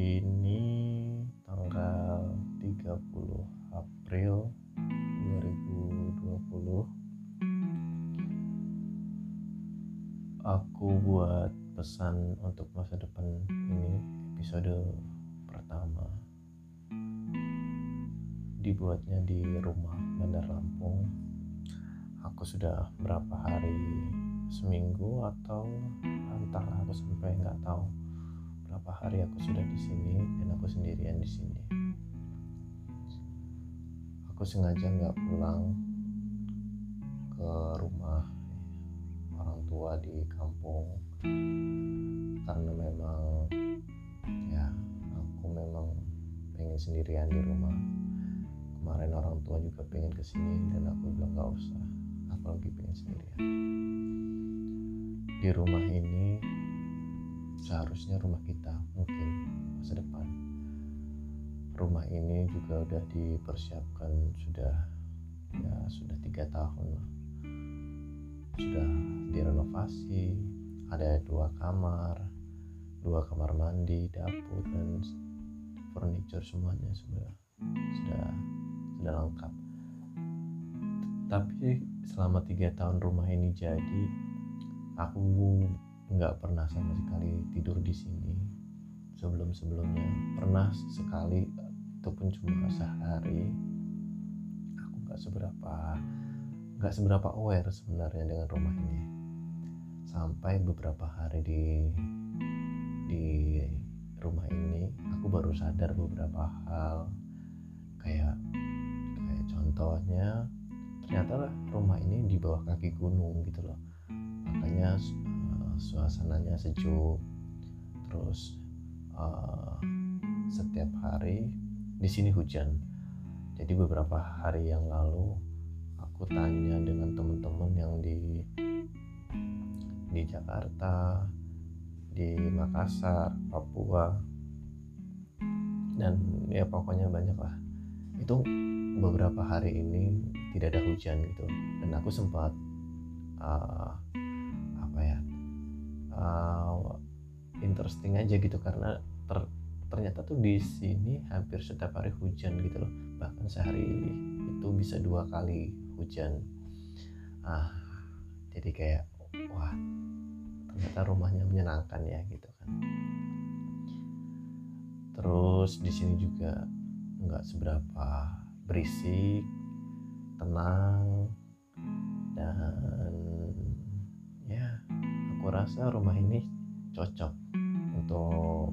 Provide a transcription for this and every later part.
ini tanggal 30 April 2020 aku buat pesan untuk masa depan ini episode pertama. Dibuatnya di rumah Bandar Lampung. Aku sudah berapa hari? Seminggu atau entahlah aku sampai nggak tahu berapa hari aku sudah di sini dan aku sendirian di sini. Aku sengaja nggak pulang ke rumah orang tua di kampung karena memang ya aku memang pengen sendirian di rumah. Kemarin orang tua juga pengen ke sini dan aku bilang nggak usah aku lagi pengen sendirian. Di rumah ini seharusnya rumah kita mungkin masa depan. Rumah ini juga udah dipersiapkan sudah ya sudah tiga tahun lah. Sudah direnovasi ada dua kamar dua kamar mandi dapur dan furniture semuanya sudah sudah sudah lengkap. Tapi selama tiga tahun rumah ini jadi aku nggak pernah sama sekali tidur di sini. Sebelum sebelumnya pernah sekali ataupun cuma sehari. Aku nggak seberapa nggak seberapa aware sebenarnya dengan rumah ini. Sampai beberapa hari di di rumah ini aku baru sadar beberapa hal. Kayak kayak contohnya ternyata rumah ini di bawah kaki gunung gitu loh. Makanya suasananya sejuk. Terus uh, setiap hari di sini hujan. Jadi beberapa hari yang lalu aku tanya dengan teman-teman yang di di Jakarta di Makassar Papua. Dan ya pokoknya banyak lah. Itu beberapa hari ini tidak ada hujan gitu. Dan aku sempat uh, uh, interesting aja gitu karena ter, ternyata tuh di sini hampir setiap hari hujan gitu loh. Bahkan sehari itu bisa dua kali hujan. Ah jadi kayak wah ternyata rumahnya menyenangkan ya gitu kan. Terus di sini juga nggak seberapa berisik tenang dan rasa rumah ini cocok untuk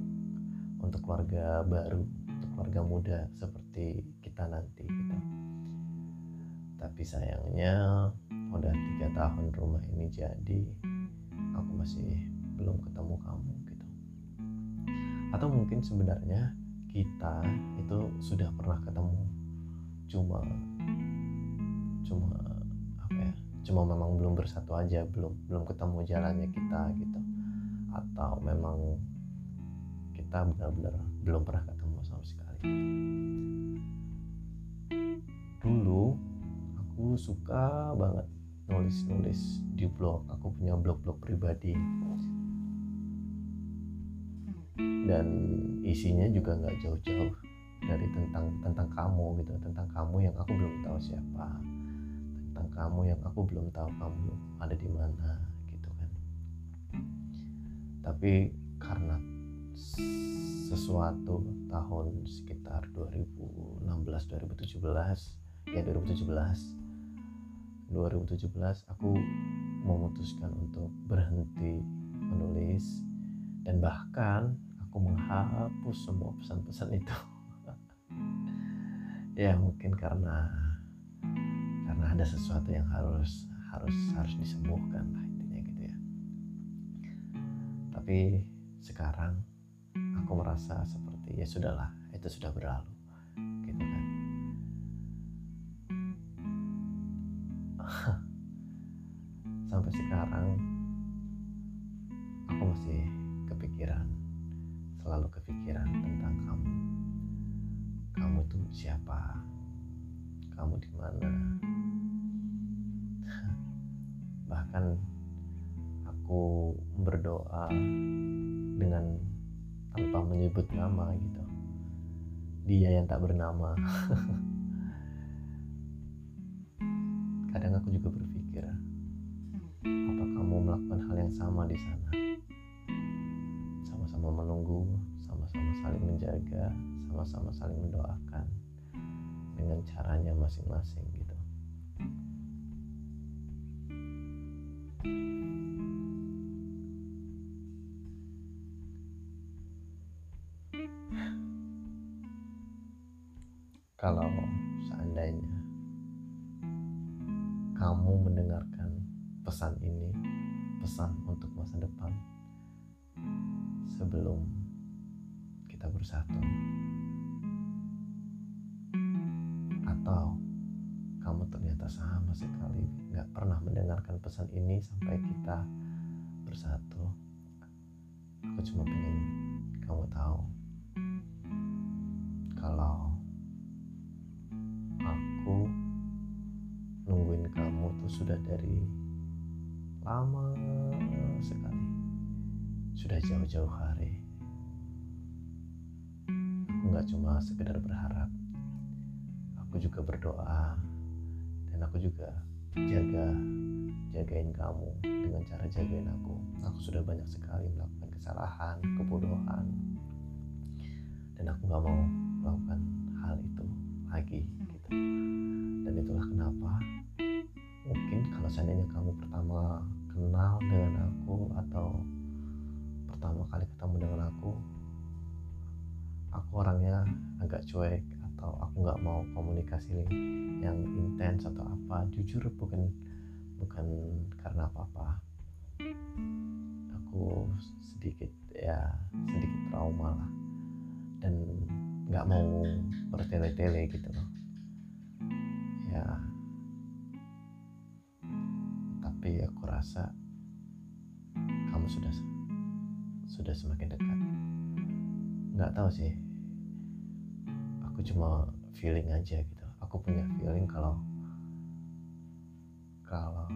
untuk keluarga baru untuk keluarga muda seperti kita nanti gitu. Tapi sayangnya udah tiga tahun rumah ini jadi aku masih belum ketemu kamu gitu. Atau mungkin sebenarnya kita itu sudah pernah ketemu cuma cuma apa ya cuma memang belum bersatu aja belum belum ketemu jalannya kita gitu. Atau memang kita benar-benar belum pernah ketemu sama sekali. Dulu aku suka banget nulis-nulis di blog. Aku punya blog-blog pribadi. Dan isinya juga nggak jauh-jauh dari tentang tentang kamu gitu. Tentang kamu yang aku belum tahu siapa tentang kamu yang aku belum tahu kamu ada di mana gitu kan. Tapi karena sesuatu tahun sekitar 2016 2017 ya 2017 2017 aku memutuskan untuk berhenti menulis dan bahkan aku menghapus semua pesan-pesan itu. Ya mungkin karena ada sesuatu yang harus harus harus disembuhkan lah intinya gitu ya. Tapi sekarang aku merasa seperti ya sudahlah itu sudah berlalu gitu kan. Sampai sekarang aku masih kepikiran selalu kepikiran tentang kamu. Kamu tuh siapa? Kamu di mana bahkan aku berdoa dengan tanpa menyebut nama gitu. Dia yang tak bernama. Kadang aku juga berpikir apa kamu melakukan hal yang sama di sana? Sama-sama menunggu sama-sama saling menjaga sama-sama saling mendoakan dengan caranya masing-masing gitu kalau seandainya kamu mendengarkan pesan ini, pesan untuk masa depan sebelum kita bersatu, sama sekali nggak pernah mendengarkan pesan ini sampai kita bersatu, aku cuma pengen kamu tahu kalau aku nungguin kamu tuh sudah dari lama sekali. Sudah jauh-jauh hari. Aku nggak cuma sekedar berharap. Aku juga berdoa dan aku juga jaga jagain kamu dengan cara jagain aku. Aku sudah banyak sekali melakukan kesalahan kebodohan. Dan aku nggak mau melakukan hal itu lagi gitu. Dan itulah kenapa mungkin kalau seandainya kamu pertama kenal dengan aku atau pertama kali ketemu dengan aku aku orangnya agak cuek aku nggak mau komunikasi yang intens atau apa. Jujur bukan bukan karena apa-apa. Aku sedikit ya sedikit trauma lah. Dan nggak mau bertele-tele gitu loh. Ya. Tapi aku rasa kamu sudah sudah semakin dekat. Nggak tahu sih cuma feeling aja gitu. Aku punya feeling kalau kalau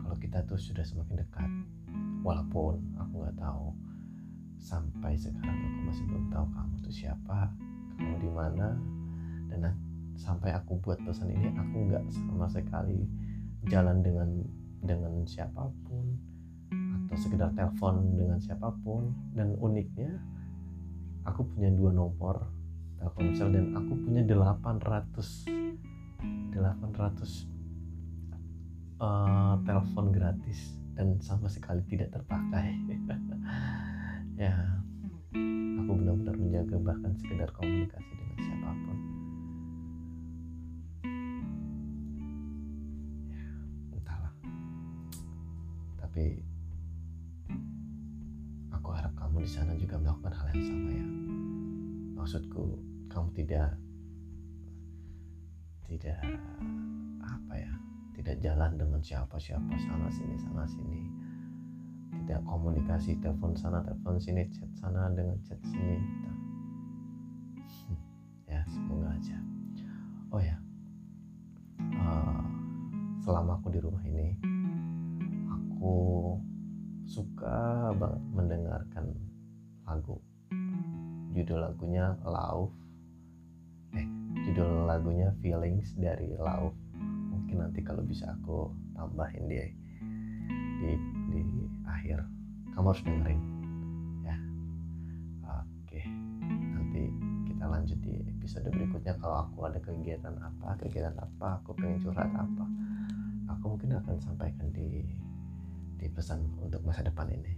kalau kita tuh sudah semakin dekat. Walaupun aku nggak tahu sampai sekarang aku masih belum tahu kamu tuh siapa kamu di mana. Dan sampai aku buat pesan ini aku nggak sama sekali jalan dengan dengan siapa pun. Atau sekedar telepon dengan siapa pun. Dan uniknya aku punya dua nomor Telkomsel dan aku punya 800 800 uh, telepon gratis dan sama sekali tidak terpakai. Ya aku benar-benar menjaga bahkan sekedar komunikasi dengan siapa pun. Ya entahlah. Tapi aku harap kamu di sana juga melakukan hal yang sama ya. Maksudku kamu tidak tidak apa ya tidak jalan dengan siapa-siapa sana sini sana sini. Tidak komunikasi telepon sana telepon sini chat sana dengan chat sini gitu. ya semoga aja. Oh ya uh, selama aku di rumah ini aku suka banget mendengarkan lagu. Judul lagunya Love judul lagunya Feelings dari Love mungkin nanti kalau bisa aku tambahin dia di di akhir. Kamu harus dengerin. Ya. Oke. Nanti kita lanjut di episode berikutnya. Kalau aku ada kegiatan apa kegiatan apa aku pengen curhat apa aku mungkin akan sampaikan di di pesan untuk masa depan ini